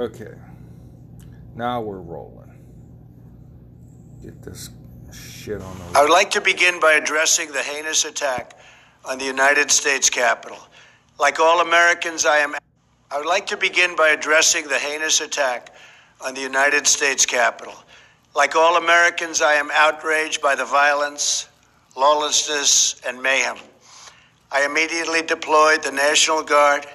Okay. Now we're rolling. Get this shit on the. I would like to begin by addressing the heinous attack on the United States Capitol. Like all Americans, I am. I would like to begin by addressing the heinous attack on the United States Capitol. Like all Americans, I am outraged by the violence, lawlessness, and mayhem. I immediately deployed the National Guard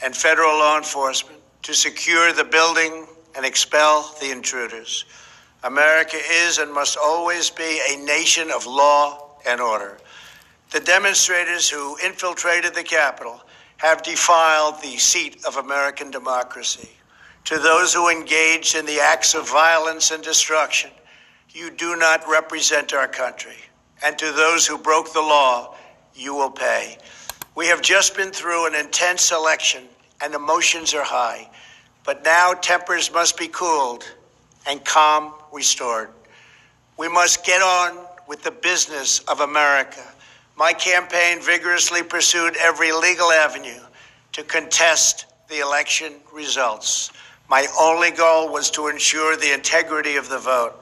and federal law enforcement to secure the building and expel the intruders. America is and must always be a nation of law and order. The demonstrators who infiltrated the Capitol have defiled the seat of American democracy. To those who engaged in the acts of violence and destruction, you do not represent our country. And to those who broke the law, you will pay. We have just been through an intense election and emotions are high, but now tempers must be cooled and calm restored. We must get on with the business of America. My campaign vigorously pursued every legal avenue to contest the election results. My only goal was to ensure the integrity of the vote.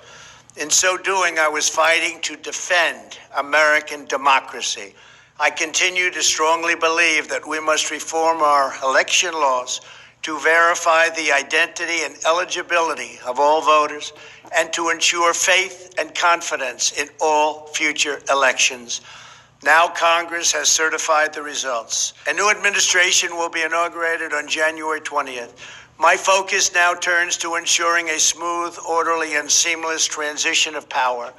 In so doing, I was fighting to defend American democracy. I continue to strongly believe that we must reform our election laws to verify the identity and eligibility of all voters and to ensure faith and confidence in all future elections. Now Congress has certified the results. A new administration will be inaugurated on January 20th. My focus now turns to ensuring a smooth, orderly, and seamless transition of power.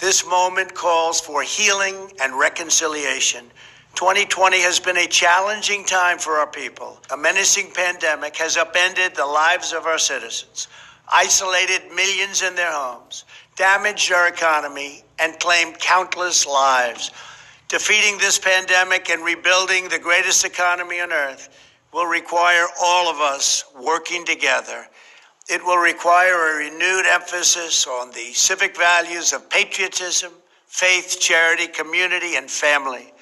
This moment calls for healing and reconciliation. 2020 has been a challenging time for our people. A menacing pandemic has upended the lives of our citizens, isolated millions in their homes, damaged our economy, and claimed countless lives. Defeating this pandemic and rebuilding the greatest economy on earth will require all of us working together. It will require a renewed emphasis on the civic values of patriotism, faith, charity, community, and family.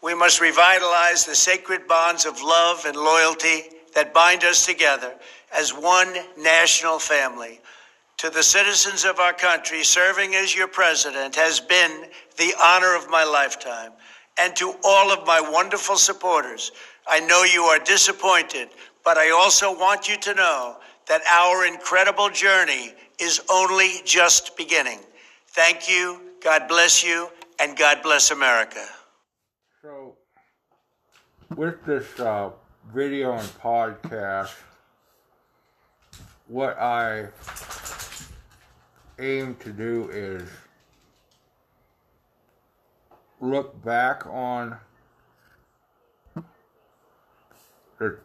We must revitalize the sacred bonds of love and loyalty that bind us together as one national family. To the citizens of our country, serving as your president has been the honor of my lifetime. And to all of my wonderful supporters, I know you are disappointed, but I also want you to know that our incredible journey is only just beginning. Thank you, God bless you, and God bless America. So, with this uh, video and podcast, what I aim to do is look back on the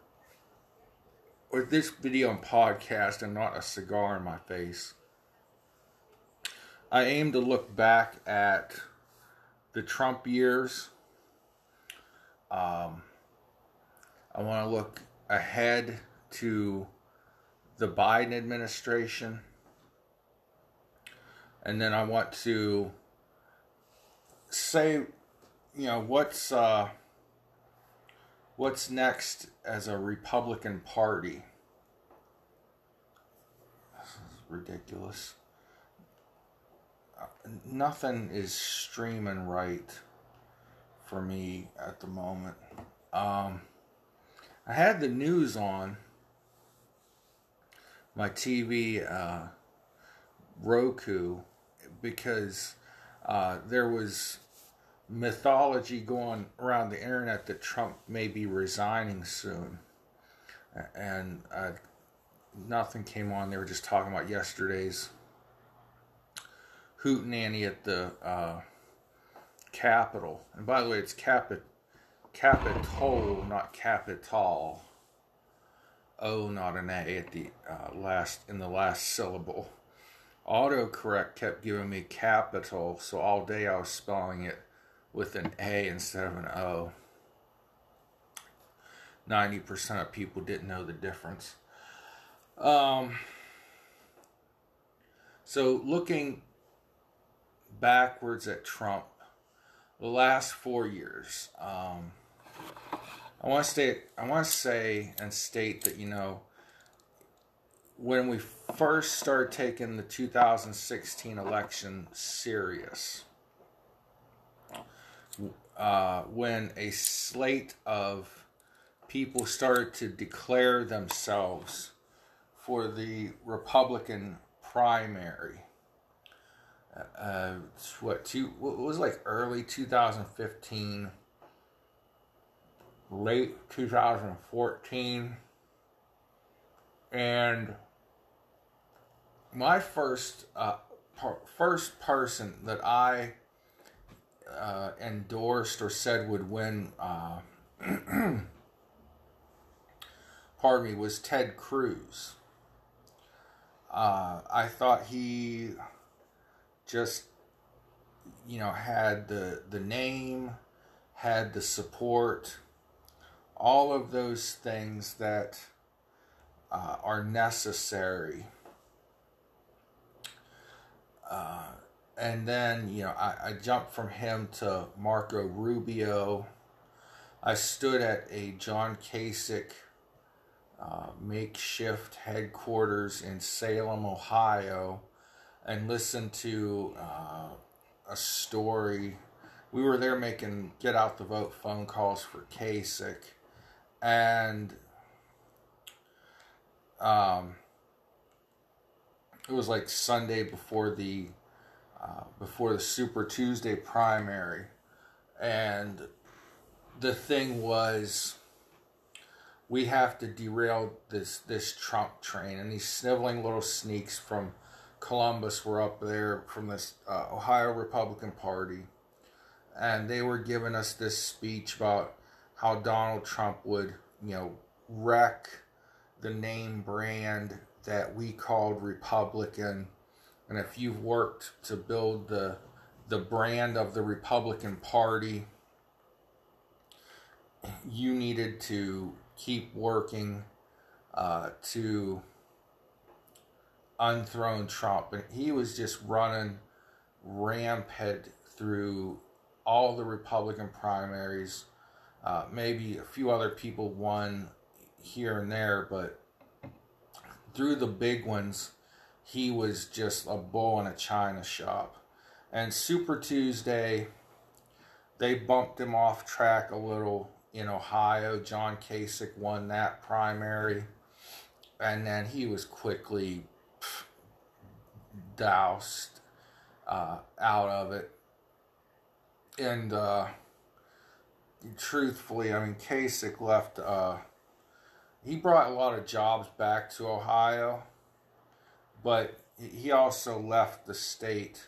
with this video and podcast and not a cigar in my face. I aim to look back at the Trump years um, I want to look ahead to the Biden administration. And then I want to say, you know, what's uh, what's next as a Republican Party. This is ridiculous. Uh, nothing is streaming right for me at the moment. Um, I had the news on my TV, uh, Roku, because uh, there was mythology going around the internet that Trump may be resigning soon. And uh, nothing came on. They were just talking about yesterday's hootenanny at the uh, capital. And by the way, it's capit capitol, not capital. O, not an A at the uh, last in the last syllable. Autocorrect kept giving me capital, so all day I was spelling it with an A instead of an O. 90% of people didn't know the difference. Um, so, looking backwards at Trump, the last four years. Um, I want to state, I want to say and state that you know, when we first started taking the 2016 election serious, uh, when a slate of people started to declare themselves for the Republican primary. Uh, what two? What was like early 2015, late 2014, and my first uh, per, first person that I uh, endorsed or said would win, uh, pardon me, was Ted Cruz. Uh, I thought he just, you know, had the the name, had the support, all of those things that uh, are necessary. Uh, and then, you know, I, I jumped from him to Marco Rubio. I stood at a John Kasich uh, makeshift headquarters in Salem, Ohio, and listened to uh, a story. We were there making get out the vote phone calls for Kasich, and um, it was like Sunday before the uh, before the Super Tuesday primary, and the thing was we have to derail this this Trump train, and these sniveling little sneaks from Columbus were up there from this uh, Ohio Republican Party, and they were giving us this speech about how Donald Trump would, you know, wreck the name brand that we called Republican. And if you've worked to build the the brand of the Republican Party, you needed to keep working uh, to unthrone Trump. And he was just running rampant through all the Republican primaries. Uh, maybe a few other people won here and there, but through the big ones, he was just a bull in a china shop. And Super Tuesday, they bumped him off track a little in Ohio. John Kasich won that primary. And then he was quickly pff, doused uh, out of it. And uh, truthfully, I mean, Kasich left. Uh, he brought a lot of jobs back to Ohio, but he also left the state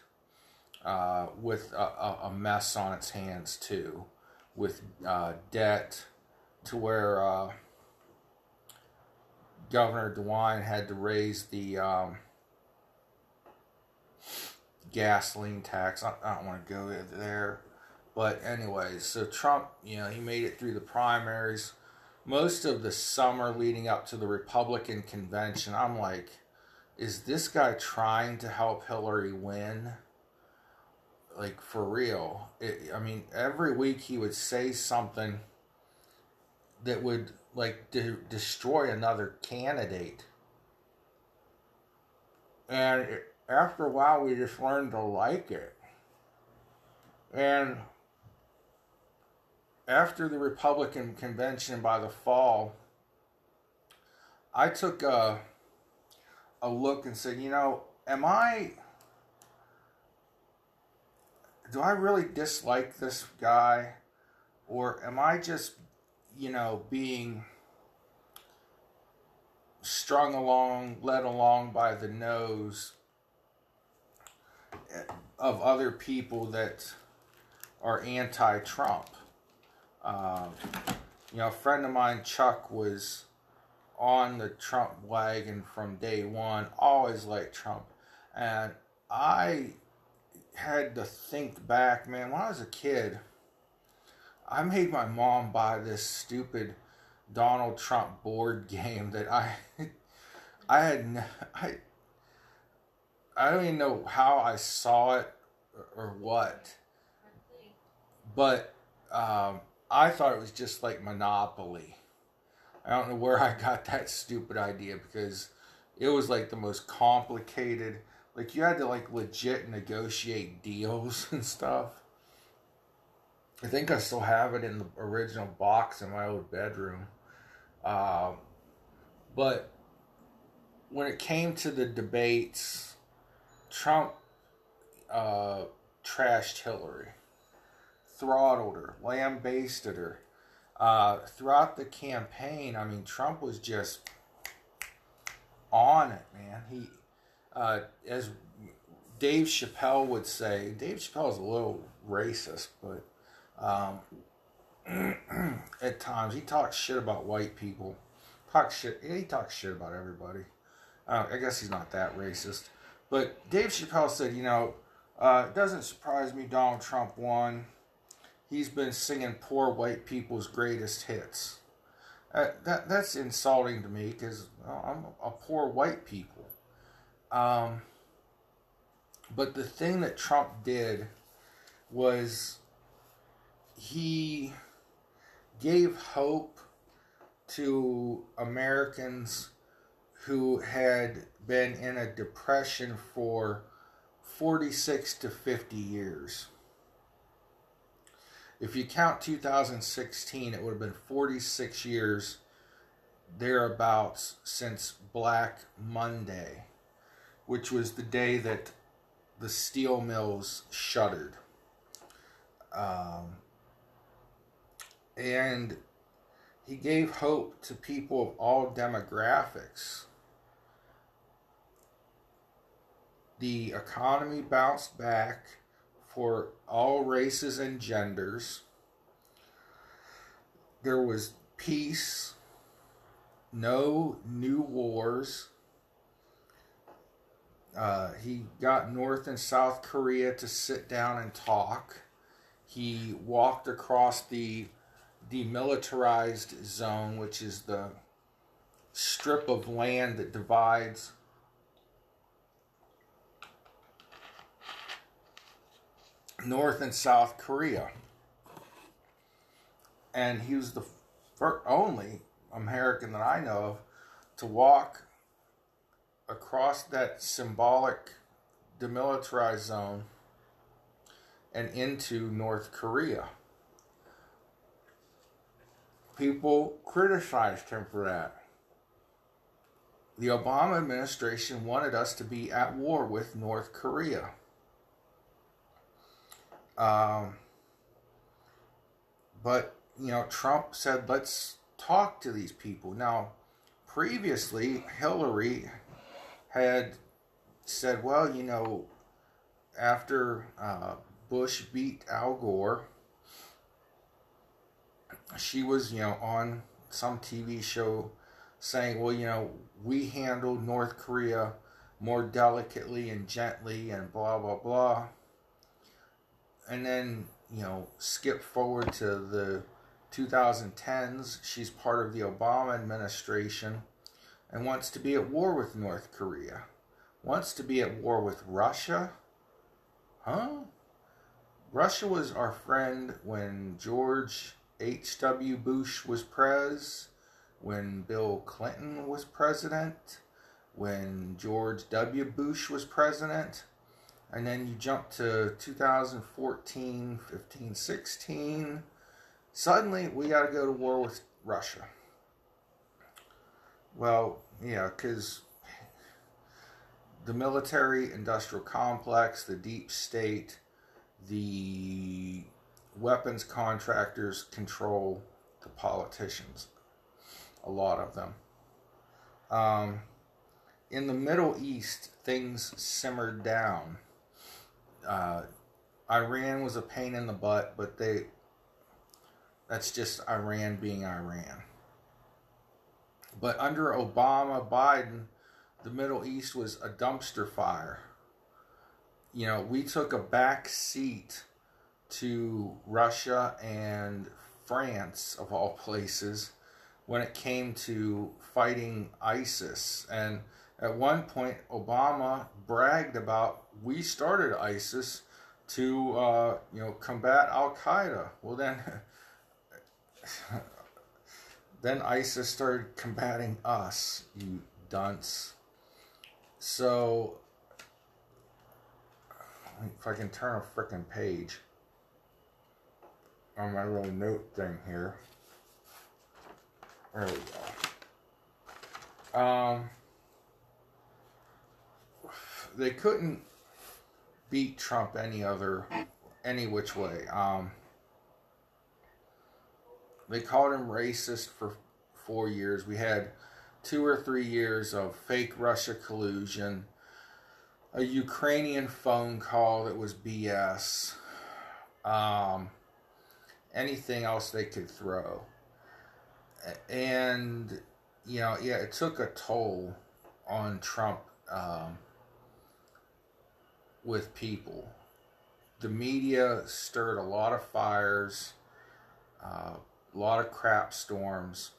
uh, with a, a, mess on its hands too, with uh, debt to where uh, Governor DeWine had to raise the um, gasoline tax. I, I don't want to go there, but anyways, so Trump, you know, he made it through the primaries most of the summer leading up to the Republican convention, I'm like, is this guy trying to help Hillary win? Like, for real. It, I mean, every week he would say something that would, like, de- destroy another candidate. And after a while, we just learned to like it. And after the Republican convention by the fall, I took a, a look and said, you know, am I. Do I really dislike this guy? Or am I just, you know, being strung along, led along by the nose of other people that are anti Trump? Uh, you know, a friend of mine, Chuck, was on the Trump wagon from day one, always liked Trump. And I had to think back, man, when I was a kid, I made my mom buy this stupid Donald Trump board game that I I had I I don't even know how I saw it or, or what. But um, I thought it was just like Monopoly. I don't know where I got that stupid idea because it was like the most complicated. Like you had to like legit negotiate deals and stuff. I think I still have it in the original box in my old bedroom. Uh, but when it came to the debates, Trump uh, trashed Hillary, throttled her, lambasted her. Uh, throughout the campaign, I mean, Trump was just on it, man. He, uh, as Dave Chappelle would say, Dave Chappelle is a little racist, but um, at times he talks shit about white people. Talks shit. He talks shit about everybody. Uh, I guess he's not that racist, but Dave Chappelle said, you know, uh, it doesn't surprise me Donald Trump won. He's been singing poor white people's greatest hits. Uh, that that's insulting to me because I'm a poor white people. Um, but the thing that Trump did was he gave hope to Americans who had been in a depression for 46 to 50 years. If you count 2016, it would have been 46 years thereabouts since Black Monday, which was the day that the steel mills shuttered. Um, and he gave hope to people of all demographics. The economy bounced back for all races and genders. There was peace, no new wars. Uh, he got North and South Korea to sit down and talk. He walked across the demilitarized zone, which is the strip of land that divides North and South Korea. And he was the only American that I know of to walk across that symbolic demilitarized zone and into North Korea. People criticized him for that. The Obama administration wanted us to be at war with North Korea. Um, but, you know, Trump said, let's talk to these people. Now, previously, Hillary had said, well, you know, after uh, Bush beat Al Gore, she was, you know, on some TV show saying, well, you know, we handled North Korea more delicately and gently and blah, blah, blah and then you know skip forward to the 2010s she's part of the obama administration and wants to be at war with north korea. Wants to be at war with russia. Huh? Russia was our friend when george h.w bush was pres when bill clinton was president when george w. Bush was president and then you jump to 2014, 15, 16. Suddenly, we got to go to war with Russia. Well, yeah, because the military industrial complex, the deep state, the weapons contractors control the politicians, a lot of them. Um, in the Middle East, things simmered down uh, Iran was a pain in the butt, but they that's just Iran being Iran. But under Obama, Biden, the Middle East was a dumpster fire. You know, we took a back seat to Russia and France, of all places, when it came to fighting ISIS. And at one point, Obama bragged about we started ISIS to uh, you know combat Al Qaeda. Well, then then ISIS started combating us, you dunce. So, if I can turn a freaking page on my little note thing here. There we go. Um, they couldn't beat Trump any other, any which way. Um, they called him racist for four years. We had two or three years of fake Russia collusion, a Ukrainian phone call that was BS, um, anything else they could throw. And, you know, yeah, it took a toll on Trump um, with people. The media stirred a lot of fires, uh, a lot of crap storms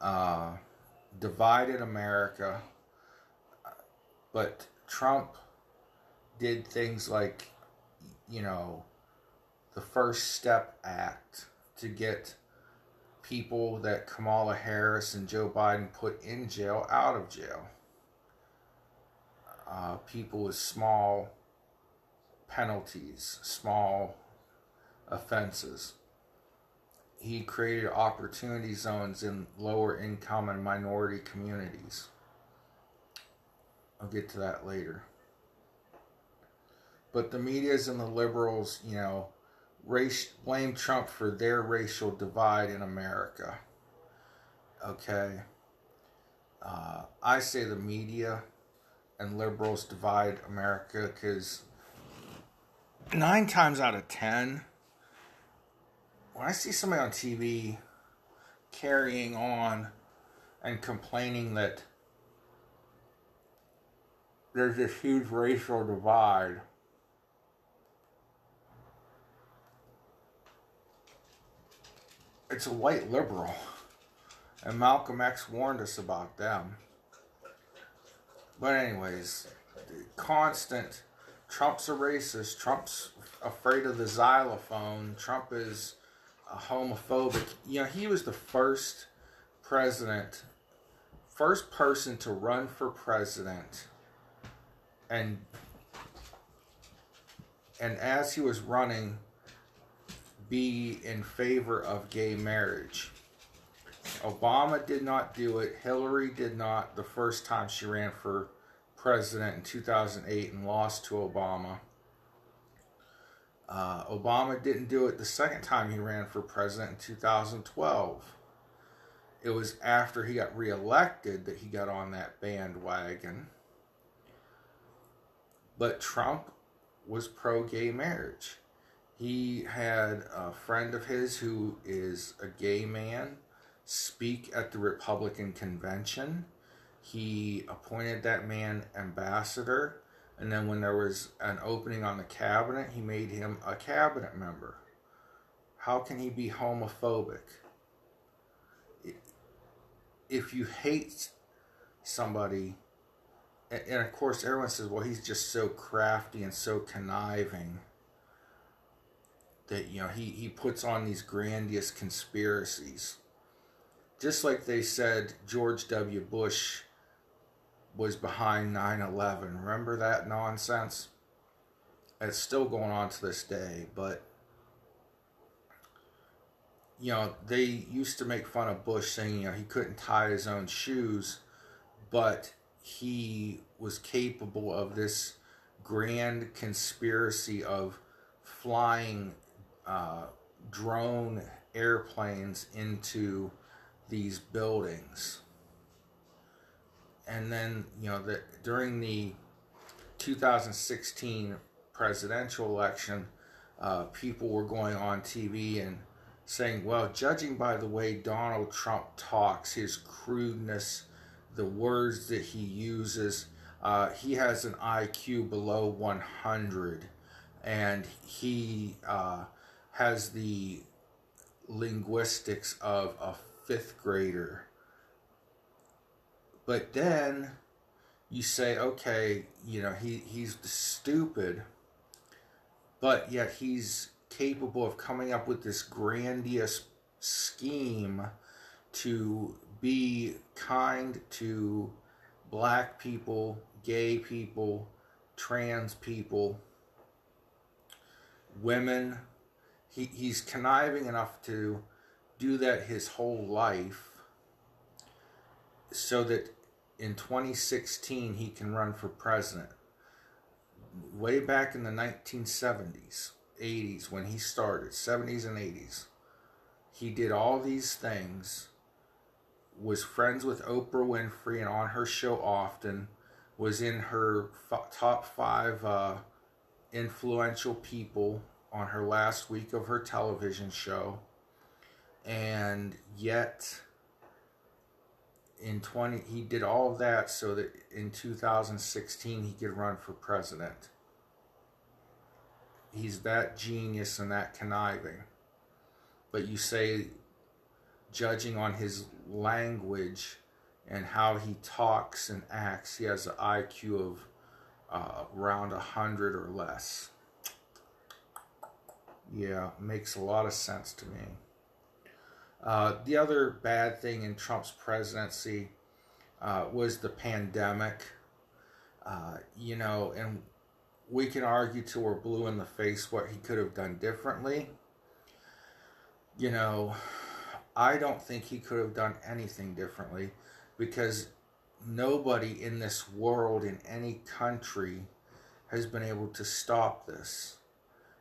uh, divided America. But Trump did things like, you know, the First Step Act to get people that Kamala Harris and Joe Biden put in jail out of jail. Uh, people with small penalties, small offenses he created opportunity zones in lower income and minority communities. I'll get to that later. But the medias and the liberals, you know, race, blame Trump for their racial divide in America. Okay. Uh, I say the media and liberals divide America because nine times out of ten, when I see somebody on TV carrying on and complaining that there's this huge racial divide, it's a white liberal. And Malcolm X warned us about them. But, anyways, constant Trump's a racist, Trump's afraid of the xylophone, Trump is a homophobic. You know, he was the first president, first person to run for president, and and as he was running, be in favor of gay marriage. Obama did not do it. Hillary did not the first time she ran for president in 2008 and lost to Obama. Uh, Obama didn't do it the second time he ran for president in 2012. It was after he got reelected that he got on that bandwagon. But Trump was pro gay marriage. He had a friend of his who is a gay man speak at the Republican convention. He appointed that man ambassador and then when there was an opening on the cabinet, he made him a cabinet member. How can he be homophobic? If you hate somebody, and of course everyone says, well, he's just so crafty and so conniving that, you know, he, he puts on these grandiose conspiracies. Just like they said George W. Bush was behind 9 11. Remember that nonsense? It's still going on to this day, but you know, they used to make fun of Bush saying, you know, he couldn't tie his own shoes, but he was capable of this grand conspiracy of flying uh, drone airplanes into these buildings. And then you know that during the 2016 presidential election, uh, people were going on TV and saying, "Well, judging by the way Donald Trump talks, his crudeness, the words that he uses, uh, he has an IQ below 100, and he uh, has the linguistics of a fifth grader." But then you say, okay, you know, he, he's stupid, but yet he's capable of coming up with this grandiose scheme to be kind to black people, gay people, trans people, women. He, he's conniving enough to do that his whole life so that in 2016 he can run for president. Way back in the 1970s, 80s, when he started, 70s and 80s, he did all these things, was friends with Oprah Winfrey and on her show often, was in her f- top five uh, influential people on her last week of her television show. And yet, in 20 he did all of that so that in 2016 he could run for president. He's that genius and that conniving. But you say judging on his language and how he talks and acts he has an iq of uh, around 100 or less. Yeah makes a lot of sense to me uh, the other bad thing in Trump's presidency uh, was the pandemic. Uh, you know, and we can argue till we're blue in the face what he could have done differently. You know, I don't think he could have done anything differently because nobody in this world, in any country, has been able to stop this.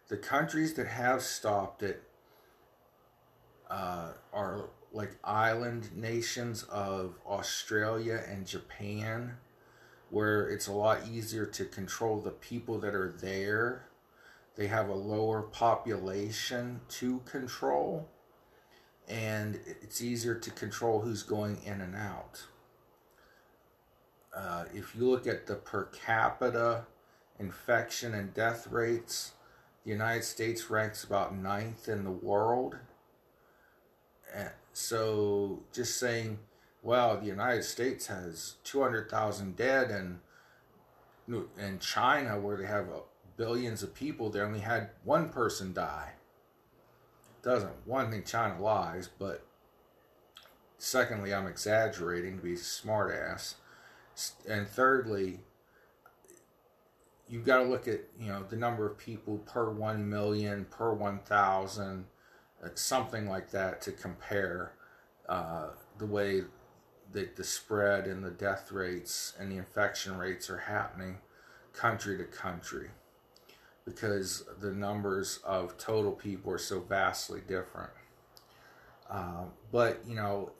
The countries that have stopped it uh, are like island nations of Australia and Japan, where it's a lot easier to control the people that are there. They have a lower population to control, and it's easier to control who's going in and out. Uh, if you look at the per capita infection and death rates, the United States ranks about ninth in the world so just saying, well, the United States has 200,000 dead and in China where they have uh, billions of people, they only had one person die. Doesn't one thing China lies, but secondly, I'm exaggerating to be smartass, and thirdly, you've got to look at you know the number of people per one million per one thousand something like that to compare uh, the way that the spread and the death rates and the infection rates are happening country to country because the numbers of total people are so vastly different. Um, but you know,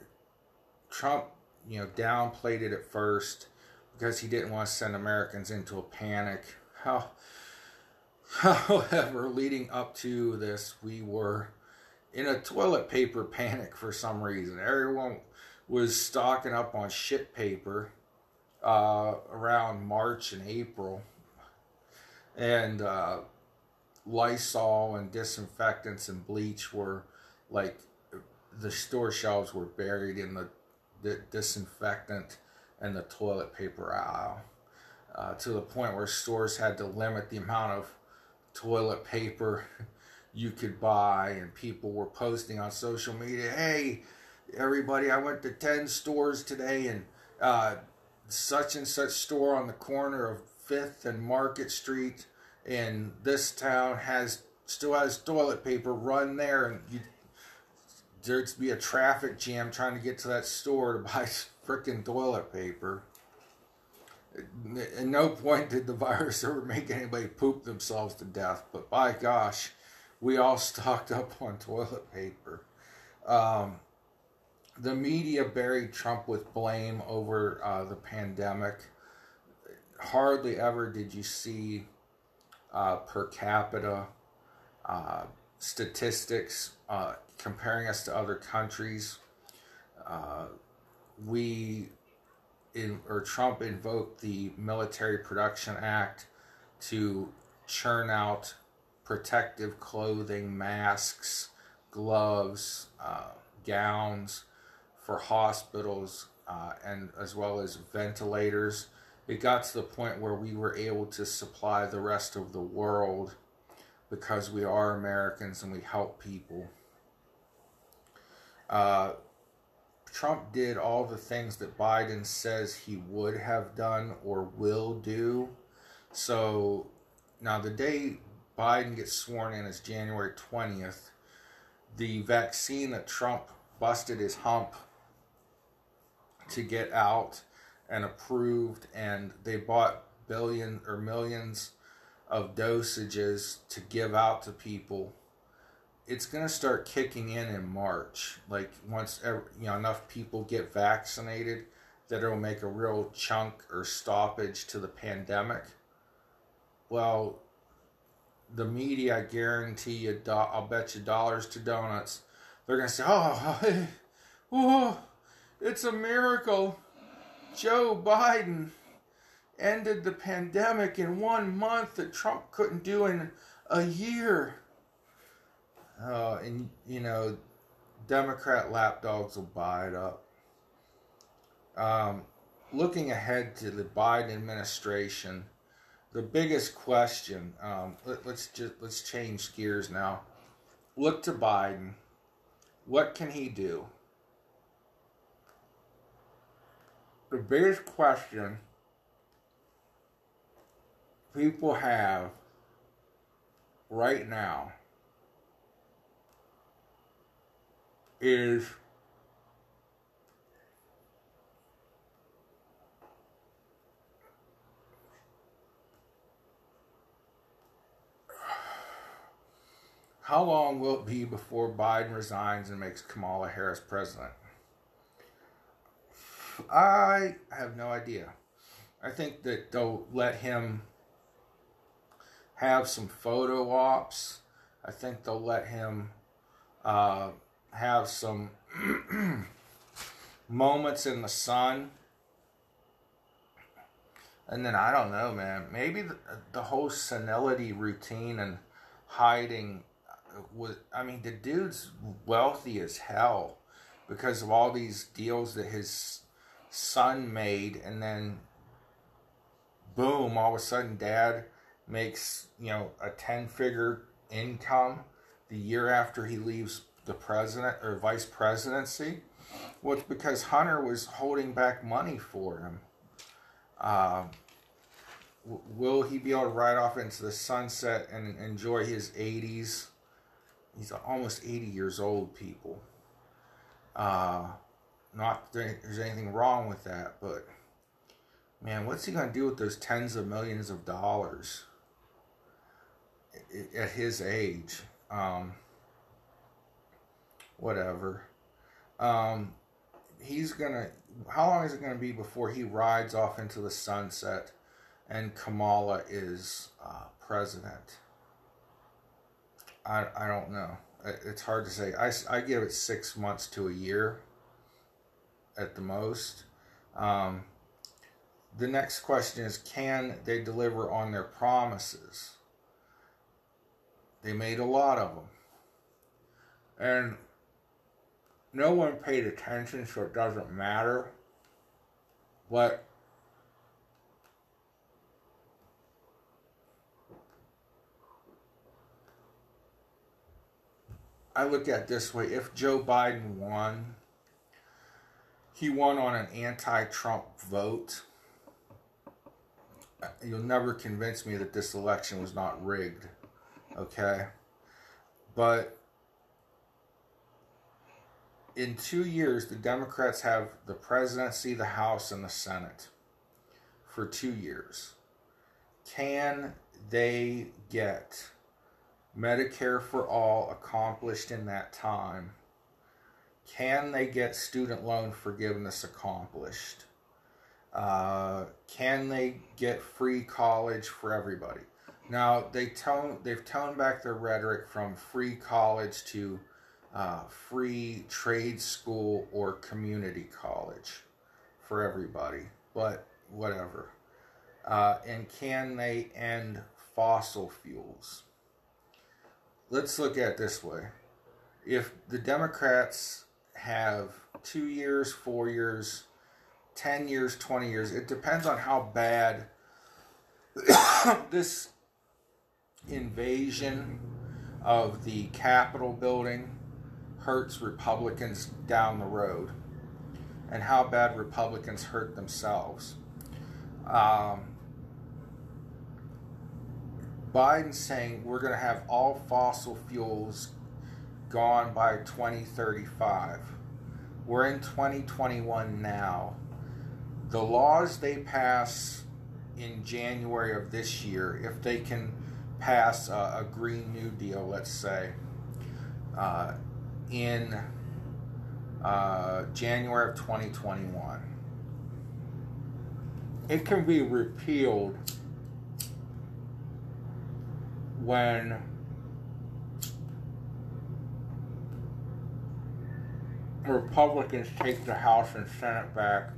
Trump, you know, downplayed it at first because he didn't want to send Americans into a panic. How, however, leading up to this, we were in a toilet paper panic for some reason. Everyone was stocking up on shit paper uh, around March and April. And uh, Lysol and disinfectants and bleach were like the store shelves were buried in the, the disinfectant and the toilet paper aisle uh, to the point where stores had to limit the amount of toilet paper you could buy, and people were posting on social media, "Hey, everybody, I went to ten stores today, and uh, such and such store on the corner of Fifth and Market Street in this town has still has toilet paper. Run there, and you." There'd be a traffic jam trying to get to that store to buy freaking toilet paper. At no point did the virus ever make anybody poop themselves to death, but by gosh, we all stocked up on toilet paper. Um, the media buried Trump with blame over uh, the pandemic. Hardly ever did you see uh, per capita uh, statistics uh, comparing us to other countries. Uh, we in or Trump invoked the Military Production Act to churn out protective clothing, masks, gloves, uh, gowns for hospitals, uh, and as well as ventilators. It got to the point where we were able to supply the rest of the world because we are Americans and we help people. Uh, Trump did all the things that Biden says he would have done or will do. So now the day Biden gets sworn in is January 20th. The vaccine that Trump busted his hump to get out and approved, and they bought billion or millions of dosages to give out to people. It's going to start kicking in in March. Like once you know enough people get vaccinated, that it'll make a real chunk or stoppage to the pandemic. Well, the media, I guarantee you, I'll bet you dollars to donuts, they're going to say, oh, oh, it's a miracle. Joe Biden ended the pandemic in one month that Trump couldn't do in a year. Uh, and, you know, Democrat lapdogs will buy it up. Um, looking ahead to the Biden administration, the biggest question. Um, let, let's just let's change gears now. Look to Biden. What can he do? The biggest question people have right now is how long will it be before Biden resigns and makes Kamala Harris president? I have no idea. I think that they'll let him have some photo ops. I think they'll let him uh, have some moments in the sun. And then I don't know, man. Maybe the, the whole senility routine and hiding was. I mean, the dude's wealthy as hell because of all these deals that his son made, and then boom, all of a sudden, dad makes you know a 10 figure income the year after he leaves the president or vice presidency well because hunter was holding back money for him uh, will he be able to ride off into the sunset and enjoy his 80s he's almost 80 years old people uh, not that there's anything wrong with that but man what's he going to do with those tens of millions of dollars at his age. Um, whatever. Um, he's gonna. How long is it gonna be before he rides off into the sunset, and Kamala is uh, president? I I don't know. It's hard to say. I I give it six months to a year. At the most. Um, the next question is can they deliver on their promises? They made a lot of them. And no one paid attention, so it doesn't matter. But I look at this way if Joe Biden won, he won on an anti Trump vote. You'll never convince me that this election was not rigged. Okay? But in two years, the Democrats have the presidency, the House, and the Senate for two years. Can they get Medicare for all accomplished in that time? Can they get student loan forgiveness accomplished? Uh, can they get free college for everybody? Now they tone they've toned back their rhetoric from free college to uh, free trade school or community college for everybody, but whatever. Uh, and can they end fossil fuels? Let's look at it this way. If the Democrats have two years, four years, 10 years, 20 years, it depends on how bad this invasion of the Capitol building hurts Republicans down the road. and how bad Republicans hurt themselves. Um, Biden saying we're going to have all fossil fuels gone by 2035. We're in 2021 now. The laws they pass in January of this year, if they can pass a, a Green New Deal, let's say, uh, in uh, January of 2021, it can be repealed when Republicans take the House and Senate back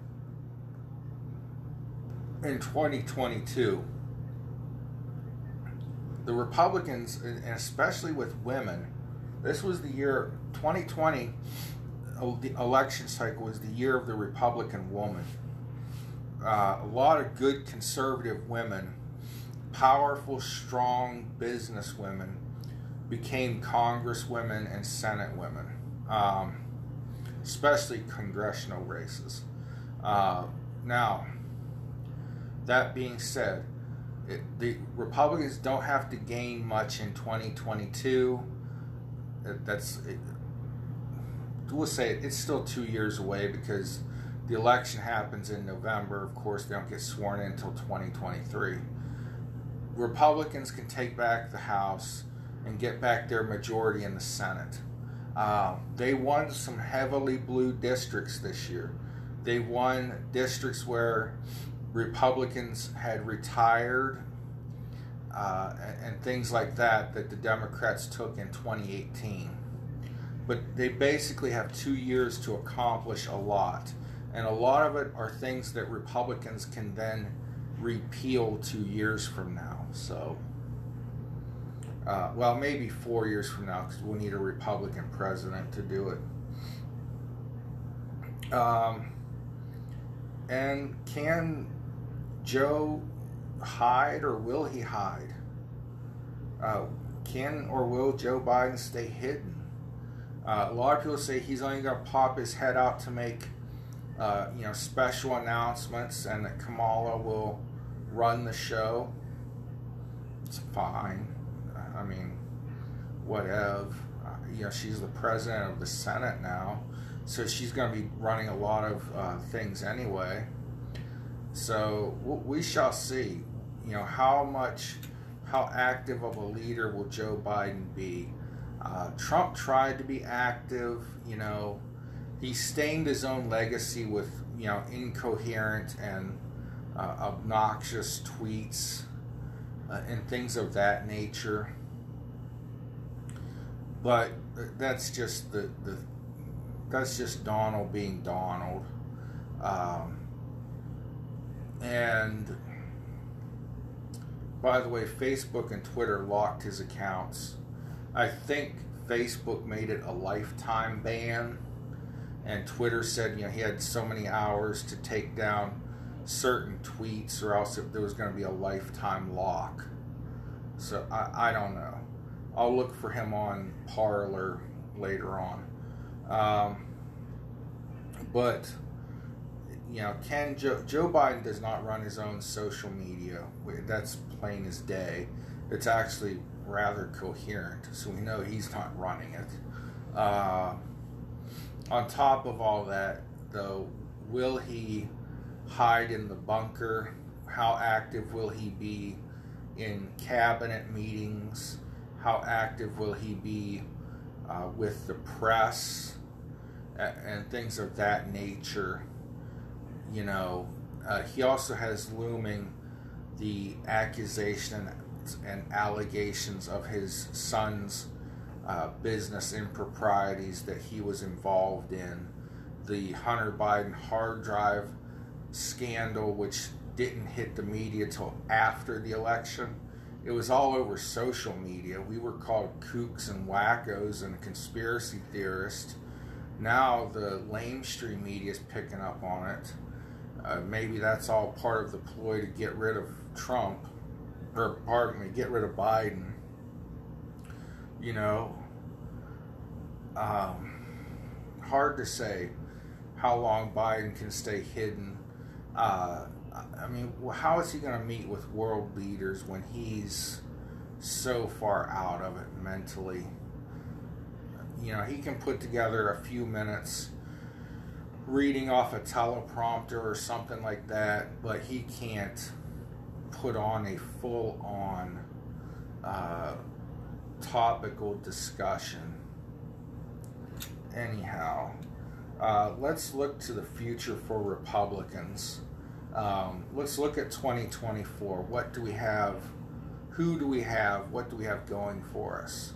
in 2022. The Republicans, and especially with women, this was the year 2020 the election cycle was the year of the Republican woman. Uh, a lot of good conservative women, powerful, strong business women, became congresswomen and senate women, um, especially congressional races. Uh, now, that being said, it, the Republicans don't have to gain much in 2022. That's it, we'll say it's still two years away because the election happens in November. Of course, they don't get sworn in until 2023. Republicans can take back the House and get back their majority in the Senate. Uh, they won some heavily blue districts this year. They won districts where Republicans had retired uh, and, and things like that that the Democrats took in 2018 but they basically have two years to accomplish a lot. And a lot of it are things that Republicans can then repeal two years from now. So, uh, well, maybe four years from now, because we'll need a Republican president to do it. Um, and can Joe hide or will he hide? Uh, can or will Joe Biden stay hidden? Uh, a lot of people say he's only going to pop his head out to make, uh, you know, special announcements, and that Kamala will run the show. It's fine. I mean, whatever. Uh, you know, she's the president of the Senate now, so she's going to be running a lot of uh, things anyway. So we shall see. You know, how much, how active of a leader will Joe Biden be? Uh, Trump tried to be active, you know, he stained his own legacy with, you know, incoherent and uh, obnoxious tweets uh, and things of that nature. But that's just the, the that's just Donald being Donald. Um, and by the way, Facebook and Twitter locked his accounts I think Facebook made it a lifetime ban, and Twitter said you know he had so many hours to take down certain tweets, or else if there was going to be a lifetime lock. So I, I don't know. I'll look for him on Parler later on. Um, but you know, Ken Joe, Joe Biden does not run his own social media. That's plain as day. It's actually rather coherent, so we know he's not running it. Uh, on top of all that, though, will he hide in the bunker? How active will he be in cabinet meetings? How active will he be uh, with the press and, things of that nature? You know, uh, he also has looming the accusation and allegations of his son's uh, business improprieties that he was involved in. The Hunter Biden hard drive scandal, which didn't hit the media till after the election. It was all over social media. We were called kooks and wackos and conspiracy theorists. Now the lamestream media is picking up on it. Uh, maybe that's all part of the ploy to get rid of Trump or pardon me, get rid of Biden. You know, um, hard to say how long Biden can stay hidden. Uh, I mean, how is he going to meet with world leaders when he's so far out of it mentally? You know, he can put together a few minutes reading off a teleprompter or something like that, but he can't put on a full on uh, topical discussion. Anyhow, uh, let's look to the future for Republicans. Um, let's look at 2024. What do we have? Who do we have? What do we have going for us?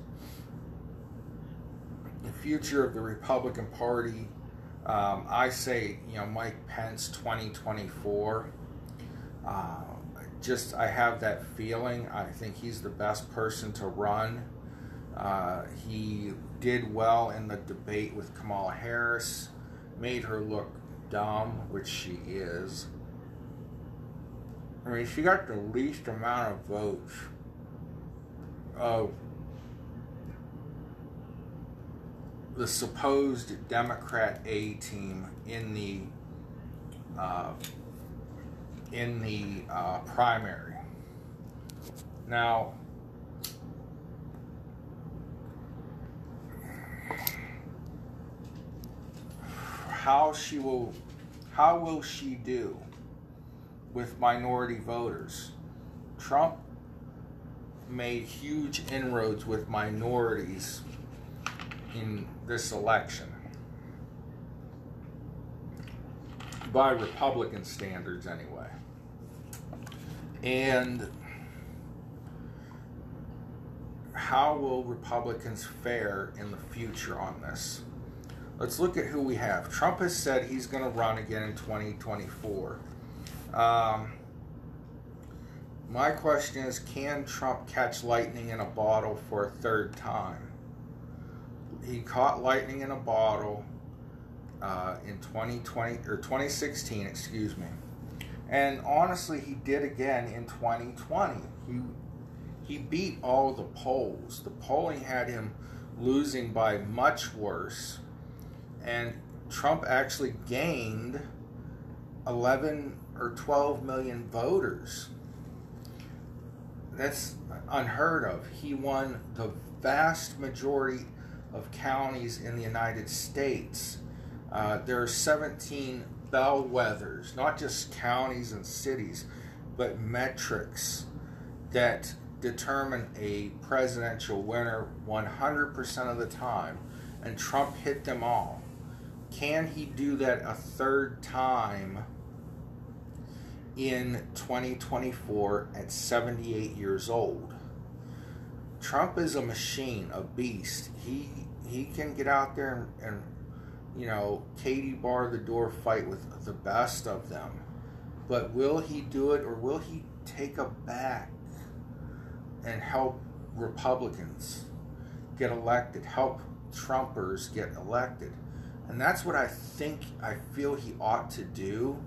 The future of the Republican Party. Um, I say, you know, Mike Pence 2024. Uh, just, I have that feeling. I think he's the best person to run. Uh, he did well in the debate with Kamala Harris, made her look dumb, which she is. I mean, she got the least amount of votes of the supposed Democrat A team in the uh, in the uh, primary. Now, how she will, how will she do? With minority voters. Trump made huge inroads with minorities in this election by Republican standards, anyway. And how will Republicans fare in the future on this? Let's look at who we have. Trump has said he's going to run again in 2024. Um, my question is can Trump catch lightning in a bottle for a third time? He caught lightning in a bottle uh, in 2020 or 2016, excuse me. And honestly, he did again in 2020. He he beat all the polls. The polling had him losing by much worse, and Trump actually gained 11 or 12 million voters. That's unheard of. He won the vast majority of counties in the United States. Uh, there are 17 bellwethers, not just counties and cities, but metrics that determine a presidential winner 100% of the time, and Trump hit them all. Can he do that a third time in 2024 at 78 years old. Trump is a machine, a beast. He he can get out there and, and you know, Katie bar the door fight with the best of them. But will he do it or will he take a back and help Republicans get elected, help Trumpers get elected? And that's what I think I feel he ought to do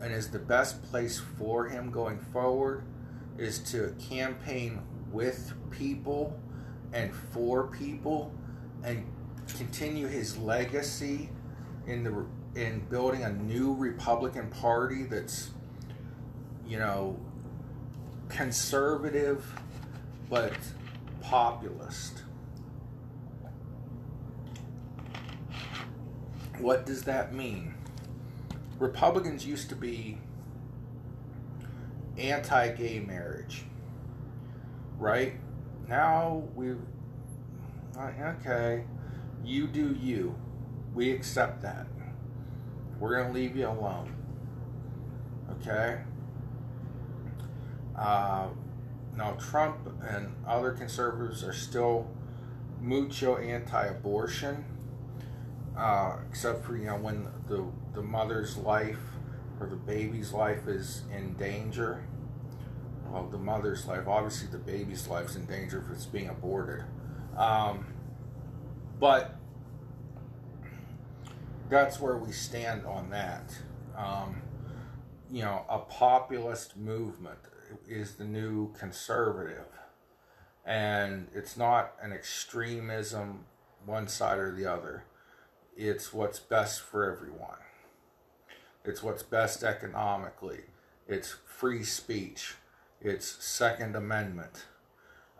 and is the best place for him going forward is to campaign with people and for people and continue his legacy in the in building a new Republican Party that's you know conservative but populist. What does that mean? Republicans used to be anti gay marriage, right? Now we've, okay, you do you. We accept that. We're going to leave you alone. Okay? Uh, now, Trump and other conservatives are still mucho anti abortion, uh, except for, you know, when the the mother's life or the baby's life is in danger. Well, the mother's life, obviously, the baby's life's in danger if it's being aborted. Um, but that's where we stand on that. Um, you know, a populist movement is the new conservative. And it's not an extremism, one side or the other It's what's best for everyone. It's what's best economically. It's free speech. It's Second Amendment.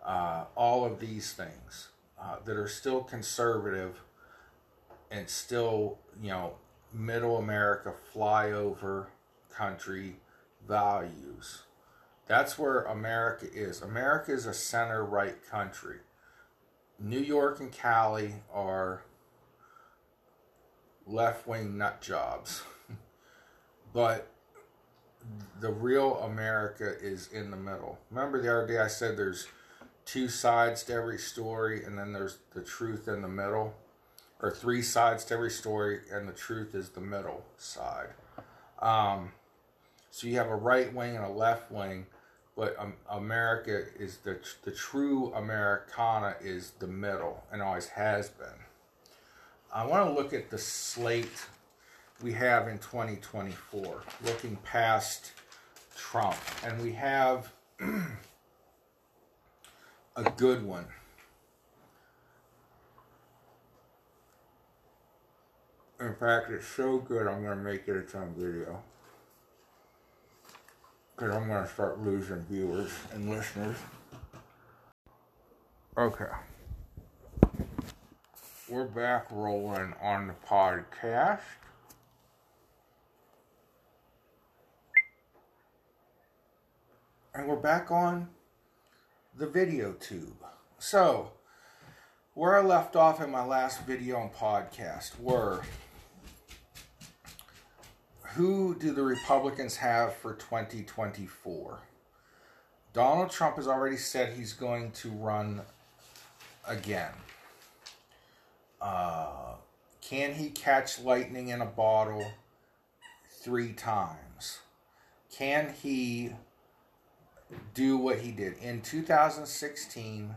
Uh, all of these things uh, that are still conservative and still, you know, middle America flyover country values. That's where America is. America is a center right country. New York and Cali are left wing nut jobs. but the real America is in the middle. Remember the other day I said there's two sides to every story and then there's the truth in the middle? Or three sides to every story and the truth is the middle side. Um, so you have a right wing and a left wing, but um, America is the the true Americana is the middle and always has been. I want to look at the slate we have in 2024, looking past Trump, and we have a good one. In fact, it's so good, I'm going to make it its own video because I'm going to start losing viewers and listeners. Okay. We're back rolling on the podcast. And we're back on the video tube. So, where I left off in my last video and podcast were who do the Republicans have for 2024? Donald Trump has already said he's going to run again. Uh, can he catch lightning in a bottle three times? Can he do what he did? In 2016,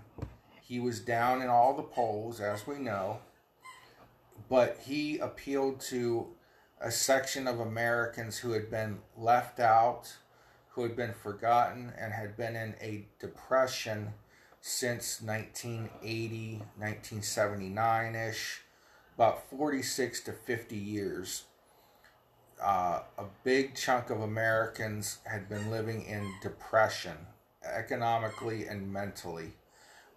he was down in all the polls, as we know, but he appealed to a section of Americans who had been left out, who had been forgotten, and had been in a depression since 1980, 1979 ish, about 46 to 50 years. Uh, a big chunk of Americans had been living in depression, economically and mentally,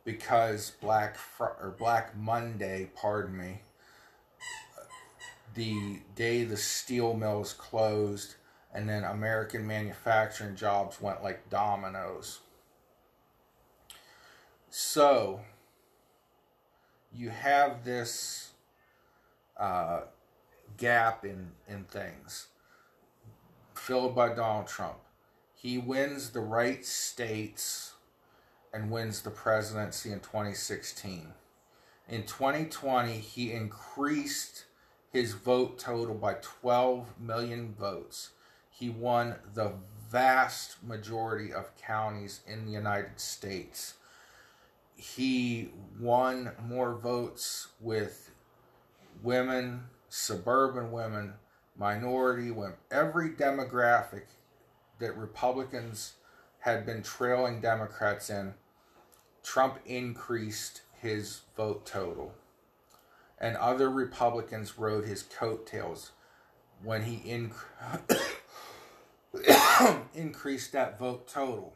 because Black Fr- or Black Monday, pardon me, the day the steel mills closed and then American manufacturing jobs went like dominoes. So you have this uh, gap in, in things filled by Donald Trump. He wins the right states and wins the presidency in 2016. In 2020, he increased his vote total by 12 million votes. He won the vast majority of counties in the United States. He won more votes with women, suburban women, minority women, every demographic that Republicans had been trailing Democrats in. Trump increased his vote total and other Republicans rode his coattails when he inc- increased that vote total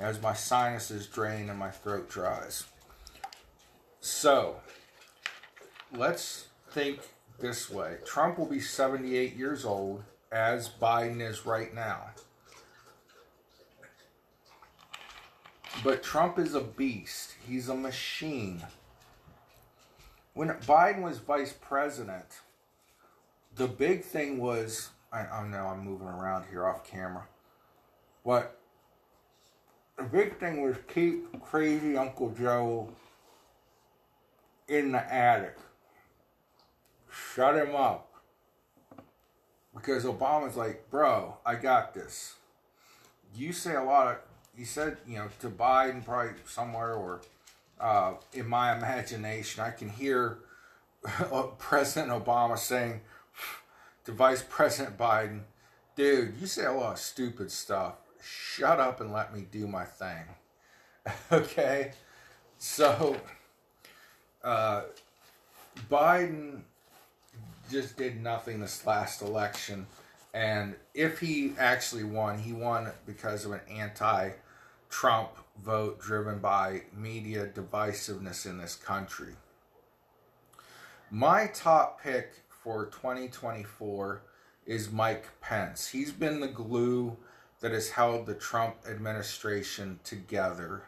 as my sinuses drain and my throat dries. So, let's think this way Trump will be 78 years old, as Biden is right now. But Trump is a beast, he's a machine when Biden was vice president, the big thing was I, I know I'm moving around here off camera, but the big thing was keep crazy Uncle Joe in the attic. Shut him up. Because Obama's like, bro, I got this. You say a lot of, you said, you know, to Biden probably somewhere or uh, in my imagination, I can hear President Obama saying to Vice President Biden, dude, you say a lot of stupid stuff. Shut up and let me do my thing. okay? So, uh, Biden just did nothing this last election. And if he actually won, he won because of an anti Trump vote driven by media divisiveness in this country. My top pick for 2024 is Mike Pence. He's been the glue that has held the Trump administration together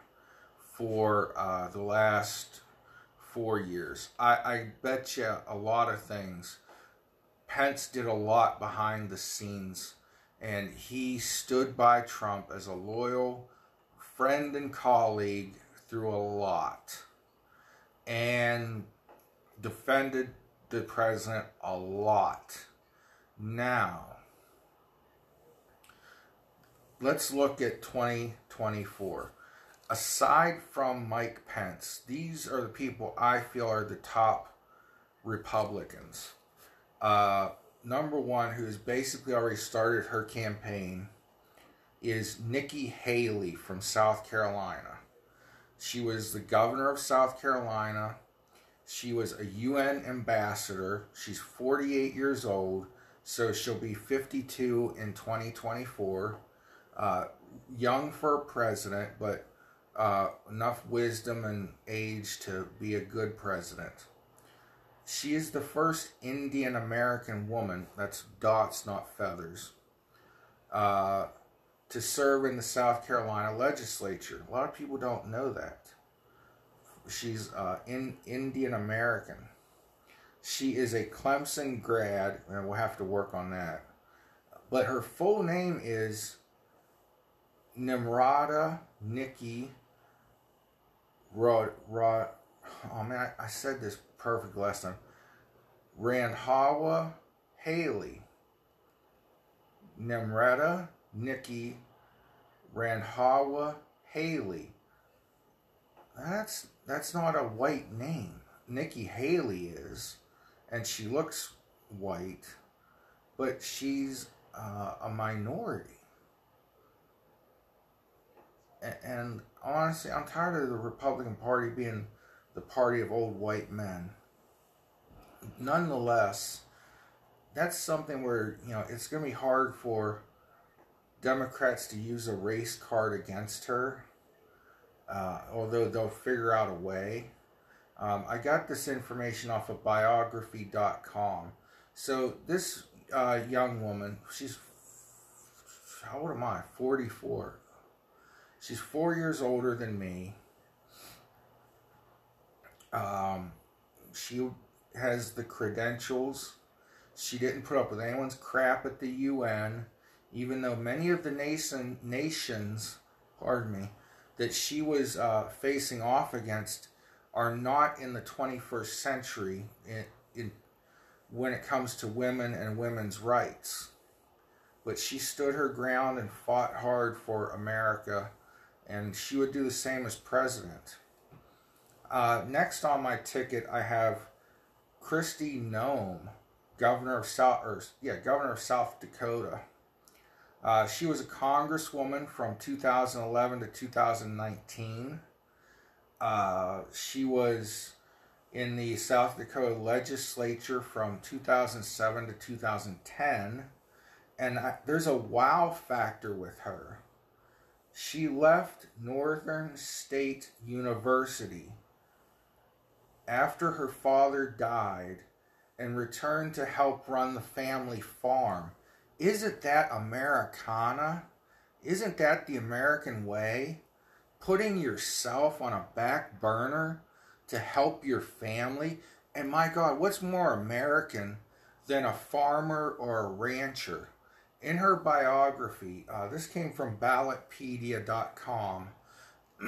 for uh, the last four years. I, I bet you a lot of things. Pence did a lot behind the scenes, and he stood by Trump as a loyal friend and colleague through a lot and defended the president a lot. Now, let's look at 2024. Aside from Mike Pence, these are the people I feel are the top Republicans. Uh, number one, who's basically already started her campaign, is Nikki Haley from South Carolina. She was the governor of South Carolina. She was a UN ambassador. She's 48 years old, so she'll be 52 in 2024 uh, young for a president, but uh, enough wisdom and age to be a good president. She is the first Indian American woman, that's dots, not feathers, uh, to serve in the South Carolina legislature. A lot of people don't know that. She's uh, in Indian American. She is a Clemson grad, and we'll have to work on that. But her full name is Nimrata Nikki Rod, Rod, oh man, I, I said this perfect lesson. Randhawa Haley. Nimrata Nikki Randhawa Haley. That's that's not a white name. Nikki Haley is, and she looks white, but she's uh, a minority and honestly, I'm tired of the Republican Party being the party of old white men. Nonetheless, that's something where, you know, it's going to be hard for Democrats to use a race card against her, uh, although they'll figure out a way. Um, I got this information off of biography.com. So, this uh, young woman, she's, how old am I? 44 She's four years older than me. Um, she has the credentials. She didn't put up with anyone's crap at the UN, even though many of the nation nations, pardon me, that she was uh, facing off against are not in the 21st century in, in when it comes to women and women's rights. But she stood her ground and fought hard for America and she would do the same as president. Uh, next on my ticket, I have Kristi Noem, governor of South, or yeah, governor of South Dakota. Uh, she was a congresswoman from 2011 to 2019. Uh, she was in the South Dakota legislature from 2007 to 2010. And I, there's a wow factor with her. She left Northern State University after her father died and returned to help run the family farm. Isn't that Americana? Isn't that the American way? Putting yourself on a back burner to help your family? And my God, what's more American than a farmer or a rancher? in her biography, uh, this came from ballotpedia.com,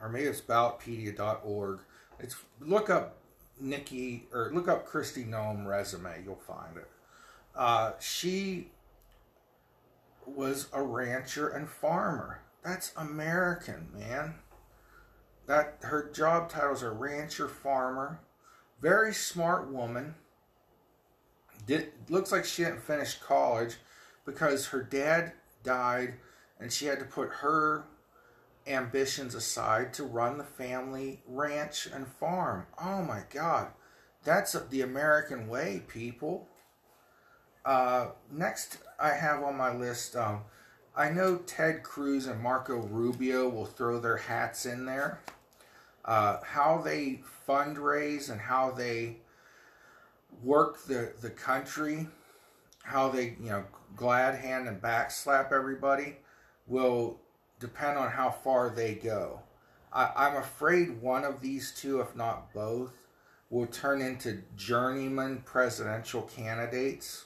or maybe it's ballotpedia.org. It's look up Nikki or look up Kristi Noem resume, you'll find it. Uh, she was a rancher and farmer. That's American, man. That her job titles are rancher, farmer. Very smart woman. Did looks like she didn't finish college because her dad died and she had to put her ambitions aside to run the family ranch and farm. Oh my God. that's the American way, people. Uh, next, I have on my list. Um, I know Ted Cruz and Marco Rubio will throw their hats in there. Uh, how they fundraise and how they work the, the country, how they, you know, glad hand and backslap everybody will depend on how far they go. I, I'm afraid one of these two, if not both, will turn into journeyman presidential candidates.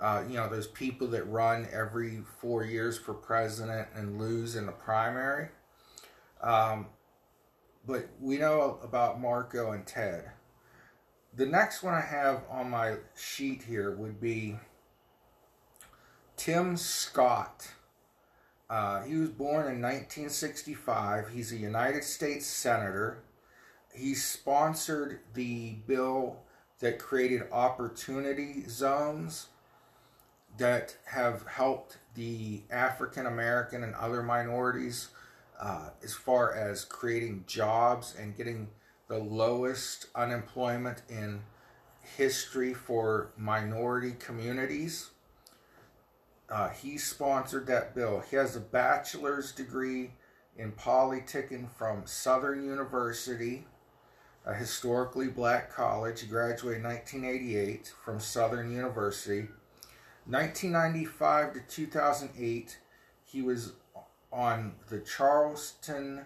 Uh, you know, those people that run every four years for president and lose in the primary. Um, but we know about Marco and Ted. The next one I have on my sheet here would be Tim Scott. Uh, he was born in 1965. He's a United States Senator. He sponsored the bill that created opportunity zones that have helped the African American and other minorities uh, as far as creating jobs and getting the lowest unemployment in history for minority communities. Uh, he sponsored that bill. He has a bachelor's degree in politicking from Southern University, a historically black college. He graduated in 1988 from Southern University. 1995 to 2008, he was on the Charleston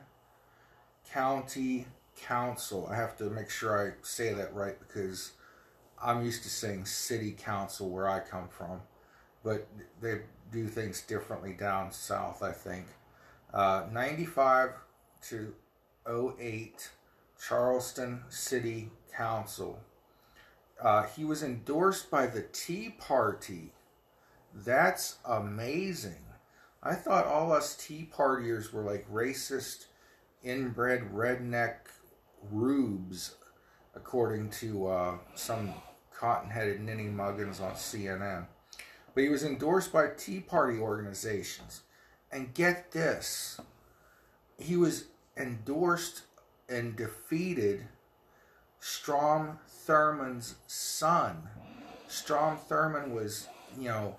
County Council. I have to make sure I say that right because I'm used to saying City Council where I come from but they do things differently down south, I think. Uh, 95 to 08, Charleston City Council. Uh, he was endorsed by the Tea Party. That's amazing. I thought all us Tea Partiers were like racist, inbred redneck rubes, according to uh, some cotton headed ninny muggins on CNN but he was endorsed by Tea Party organizations. And get this, he was endorsed and defeated Strom Thurmond's son. Strom Thurmond was, you know,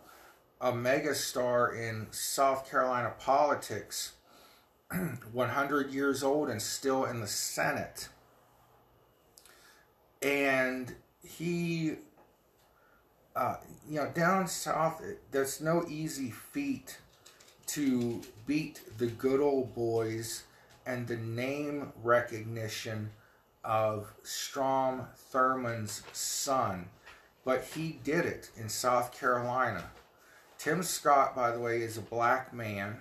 a megastar in South Carolina politics, 100 years old and still in the Senate. And he uh, you know, down south, there's no easy feat to beat the good old boys and the name recognition of Strom Thurmond's son. But he did it in South Carolina. Tim Scott, by the way, is a black man.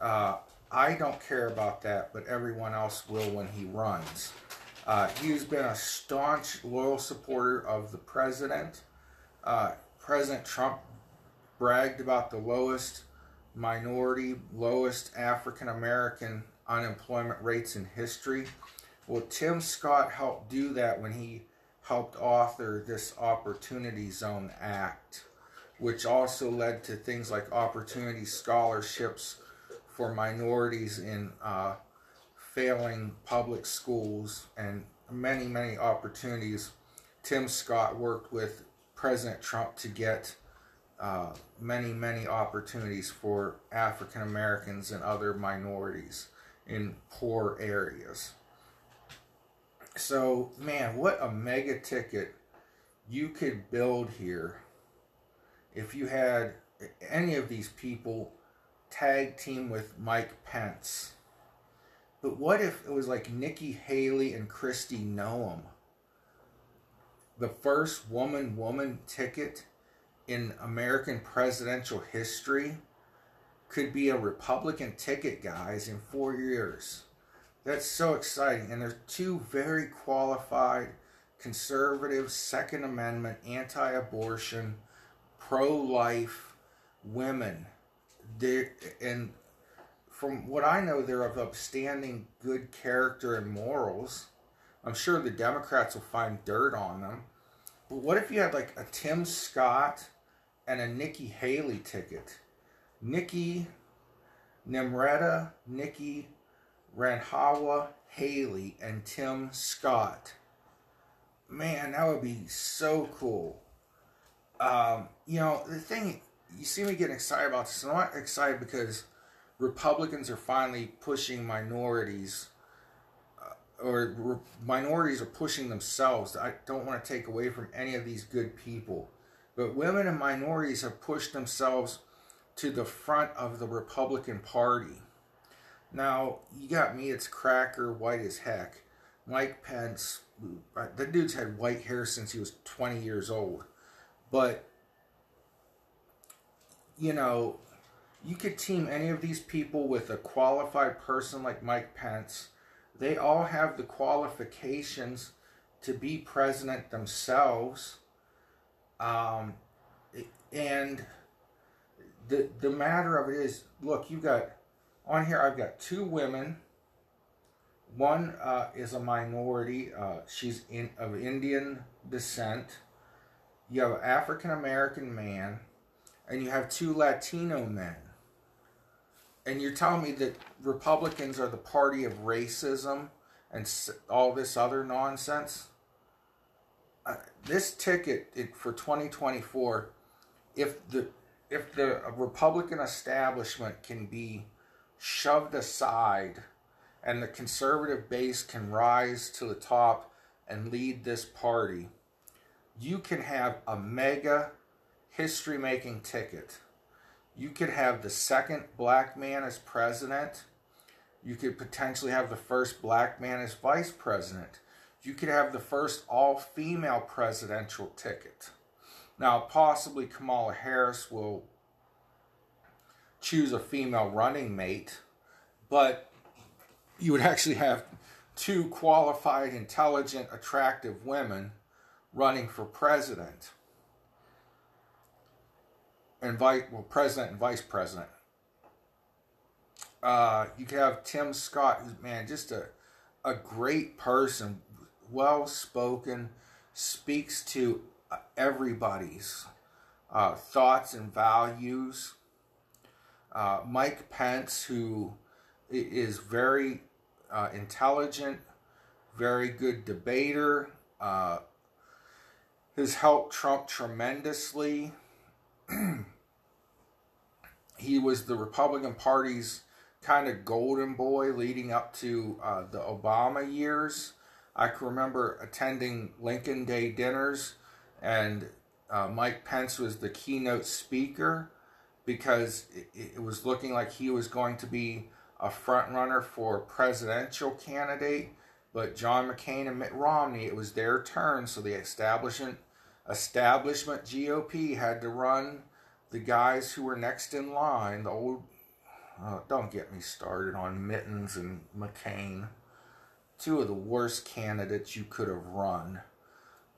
Uh, I don't care about that, but everyone else will when he runs. Uh, he's been a staunch, loyal supporter of the president uh, President Trump bragged about the lowest minority, lowest African American unemployment rates in history. Well, Tim Scott helped do that when he helped author this Opportunity Zone Act, which also led to things like opportunity scholarships for minorities in uh, failing public schools and many, many opportunities. Tim Scott worked with President Trump to get uh, many, many opportunities for African Americans and other minorities in poor areas. So, man, what a mega ticket you could build here if you had any of these people tag team with Mike Pence. But what if it was like Nikki Haley and Kristi Noem? The first woman woman ticket in American presidential history could be a Republican ticket, guys, in four years. That's so exciting. And there's two very qualified conservative, Second Amendment, anti abortion, pro life women. They're, and from what I know, they're of upstanding good character and morals. I'm sure the Democrats will find dirt on them. What if you had like a Tim Scott and a Nikki Haley ticket? Nikki Nimrata, Nikki Randhawa, Haley, and Tim Scott. man, that would be so cool. Um, you know, the thing you see me getting excited about this. I'm not excited because Republicans are finally pushing minorities, or minorities are pushing themselves. I don't want to take away from any of these good people, but women and minorities have pushed themselves to the front of the Republican Party. Now, you got me, it's cracker, white as heck. Mike Pence, uh, the dude's had white hair since he was 20 years old. But, you know, you could team any of these people with a qualified person like Mike Pence. They all have the qualifications to be president themselves. Um, and the the matter of it is, look, you've got on here. I've got two women. One uh, is a minority. Uh, she's in of Indian descent. You have an African American man, and you have two Latino men. And you're telling me that Republicans are the party of racism and all this other nonsense? Uh, this ticket it, for 2024, if the if the Republican establishment can be shoved aside and the conservative base can rise to the top and lead this party, you can have a mega history making ticket. You could have the second black man as president. You could potentially have the first black man as vice president. You could have the first all female presidential ticket. Now, possibly Kamala Harris will choose a female running mate, but you would actually have two qualified, intelligent, attractive women running for president and vice well president and vice president. Uh, you have Tim Scott, who's man, just a a great person, well spoken, speaks to everybody's uh, thoughts and values. Uh, Mike Pence, who is very uh, intelligent, very good debater, uh, has helped Trump tremendously. he was the Republican Party's kind of golden boy leading up to uh, the Obama years. I can remember attending Lincoln Day dinners, and uh, Mike Pence was the keynote speaker because it, it, was looking like he was going to be a front runner for presidential candidate. But John McCain and Mitt Romney, it was their turn, so the establishment establishment GOP had to run the guys who were next in line. The old, uh, don't get me started on Mittens and McCain, two of the worst candidates you could have run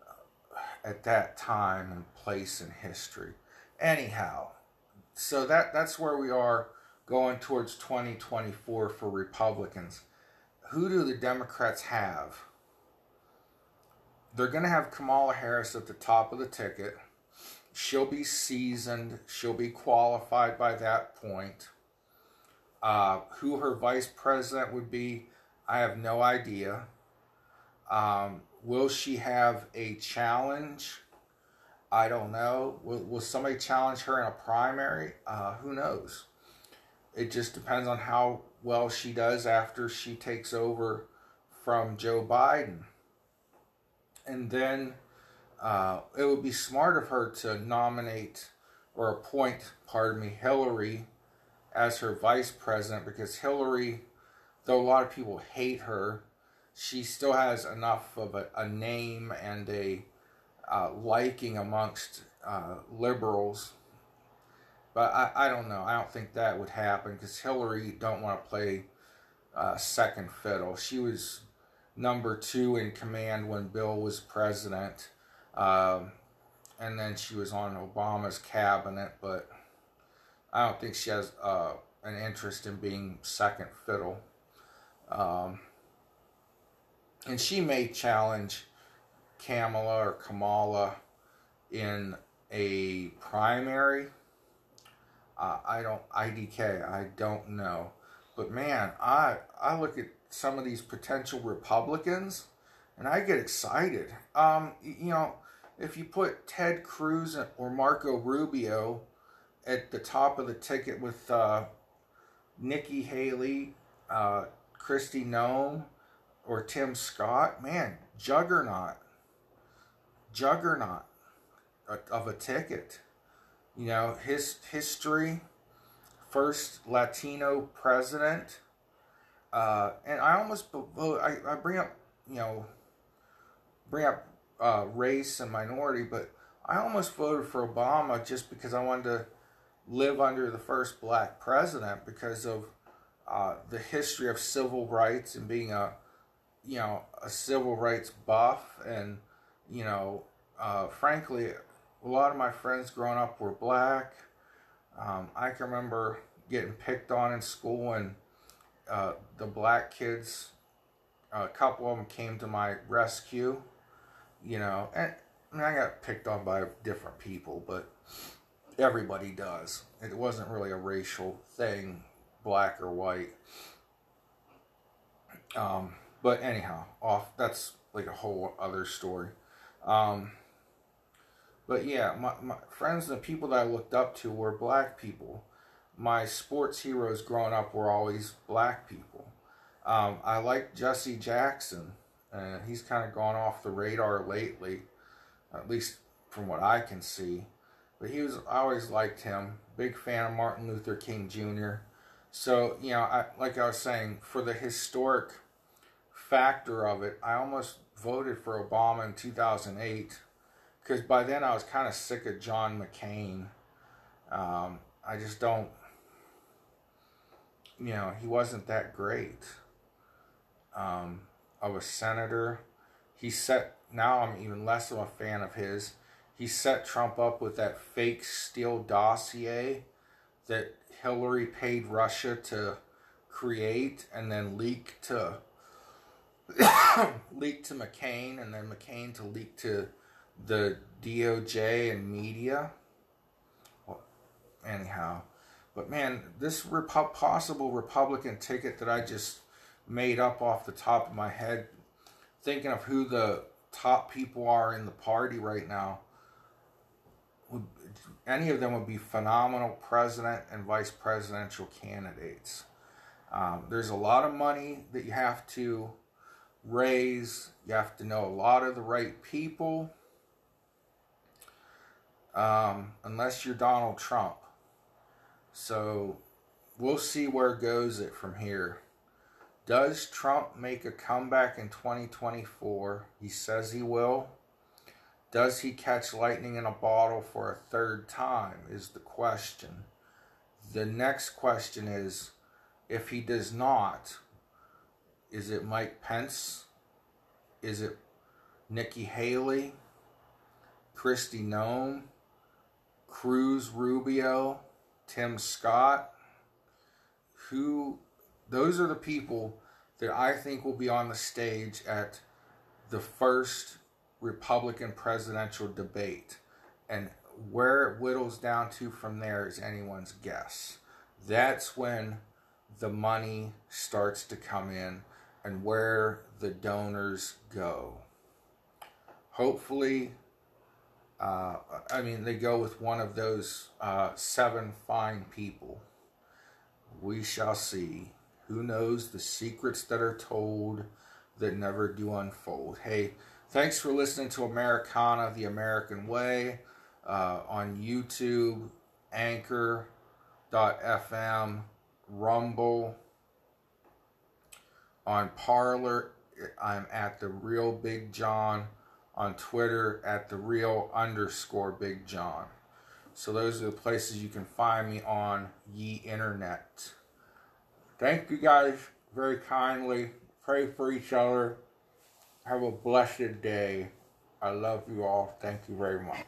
uh, at that time and place in history. Anyhow, so that that's where we are going towards 2024 for Republicans. Who do the Democrats have? They're going to have Kamala Harris at the top of the ticket. She'll be seasoned. She'll be qualified by that point. Uh, who her vice president would be, I have no idea. Um, will she have a challenge? I don't know. Will, will somebody challenge her in a primary? Uh, who knows? It just depends on how well she does after she takes over from Joe Biden. And then uh, it would be smart of her to nominate or appoint, pardon me, Hillary as her vice president because Hillary, though a lot of people hate her, she still has enough of a, a name and a uh, liking amongst uh, liberals. But I, I don't know. I don't think that would happen because Hillary don't want to play uh, second fiddle. She was number two in command when Bill was president. Um, and then she was on Obama's cabinet, but I don't think she has uh, an interest in being second fiddle. Um, and she may challenge Kamala or Kamala in a primary. Uh, I don't IDK. I don't know, but man, I I look at some of these potential Republicans, and I get excited. Um, you know, if you put Ted Cruz or Marco Rubio at the top of the ticket with uh, Nikki Haley, uh, Kristi Noem, or Tim Scott, man, juggernaut, juggernaut of a ticket. You know, his history, first Latino president, uh, and I almost I, I bring up you know bring up uh, race and minority, but I almost voted for Obama just because I wanted to live under the first black president because of uh, the history of civil rights and being a you know a civil rights buff. And you know uh, frankly a lot of my friends growing up were black. Um, i can remember getting picked on in school and uh, the black kids a couple of them came to my rescue you know and I, got picked on by different people but everybody does it wasn't really a racial thing black or white um, but anyhow, off that's like a whole other story. Um, but yeah, my, my friends and the people that I looked up to were black people. My sports heroes growing up were always black people. Um, I like Jesse Jackson, and he's kind of gone off the radar lately, at least from what I can see. But he was I always liked him. Big fan of Martin Luther King Jr. So you know, I, like I was saying, for the historic factor of it, I almost voted for Obama in 2008 because by then I was kind of sick of John McCain. Um, I just don't, you know, he wasn't that great um, of a senator. He set, now I'm even less of a fan of his. He set Trump up with that fake Steele dossier that Hillary paid Russia to create and then leak to leak to McCain and then McCain to leak to the DOJ and media. Well, anyhow, but man, this Repu- possible Republican ticket that I just made up off the top of my head, thinking of who the top people are in the party right now, would any of them would be phenomenal president and vice presidential candidates. Um, there's a lot of money that you have to raise. You have to know a lot of the right people. Um, unless you're Donald Trump. So we'll see where goes it from here. Does Trump make a comeback in 2024? He says he will. Does he catch lightning in a bottle for a third time? Is the question. The next question is if he does not, is it Mike Pence? Is it Nikki Haley? Kristi Noem? Cruz Rubio? Tim Scott? Who, those are the people that I think will be on the stage at the first Republican presidential debate. And where it whittles down to from there is anyone's guess. That's when the money starts to come in and where the donors go. Hopefully, uh, I mean, they go with one of those uh, seven fine people. We shall see. Who knows the secrets that are told that never do unfold? Hey, thanks for listening to Americana the American Way uh, on YouTube, Anchor.fm, Rumble on Parler, I'm at the real Big John. On Twitter, at the real underscore Big John. So those are the places you can find me on ye internet. Thank you guys very kindly. Pray for each other. Have a blessed day. I love you all. Thank you very much.